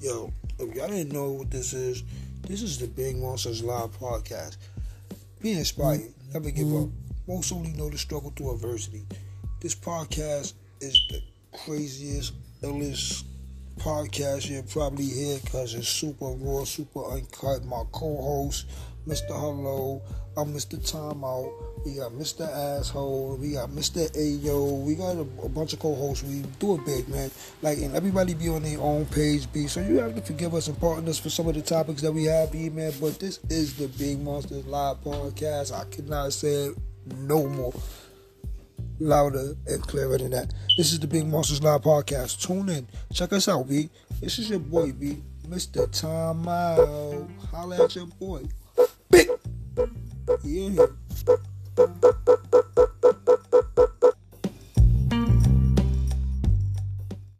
Yo, if y'all didn't know what this is, this is the Big Monsters Live podcast. Be inspired, never give up. Most only know the struggle through adversity. This podcast is the craziest, illest podcast you'll probably hear because it's super raw, super uncut. My co-host, Mr. Hello, I'm Mr. Timeout. We got Mr. Asshole. We got Mr. Ayo. We got a, a bunch of co-hosts. We do it big, man. Like, and everybody be on their own page, B. So you have to forgive us and pardon us for some of the topics that we have, B, man. But this is the Big Monsters Live podcast. I cannot say it no more louder and clearer than that. This is the Big Monsters Live podcast. Tune in. Check us out, B. This is your boy, B. Mr. Time Out. Holla at your boy. Big. Yeah.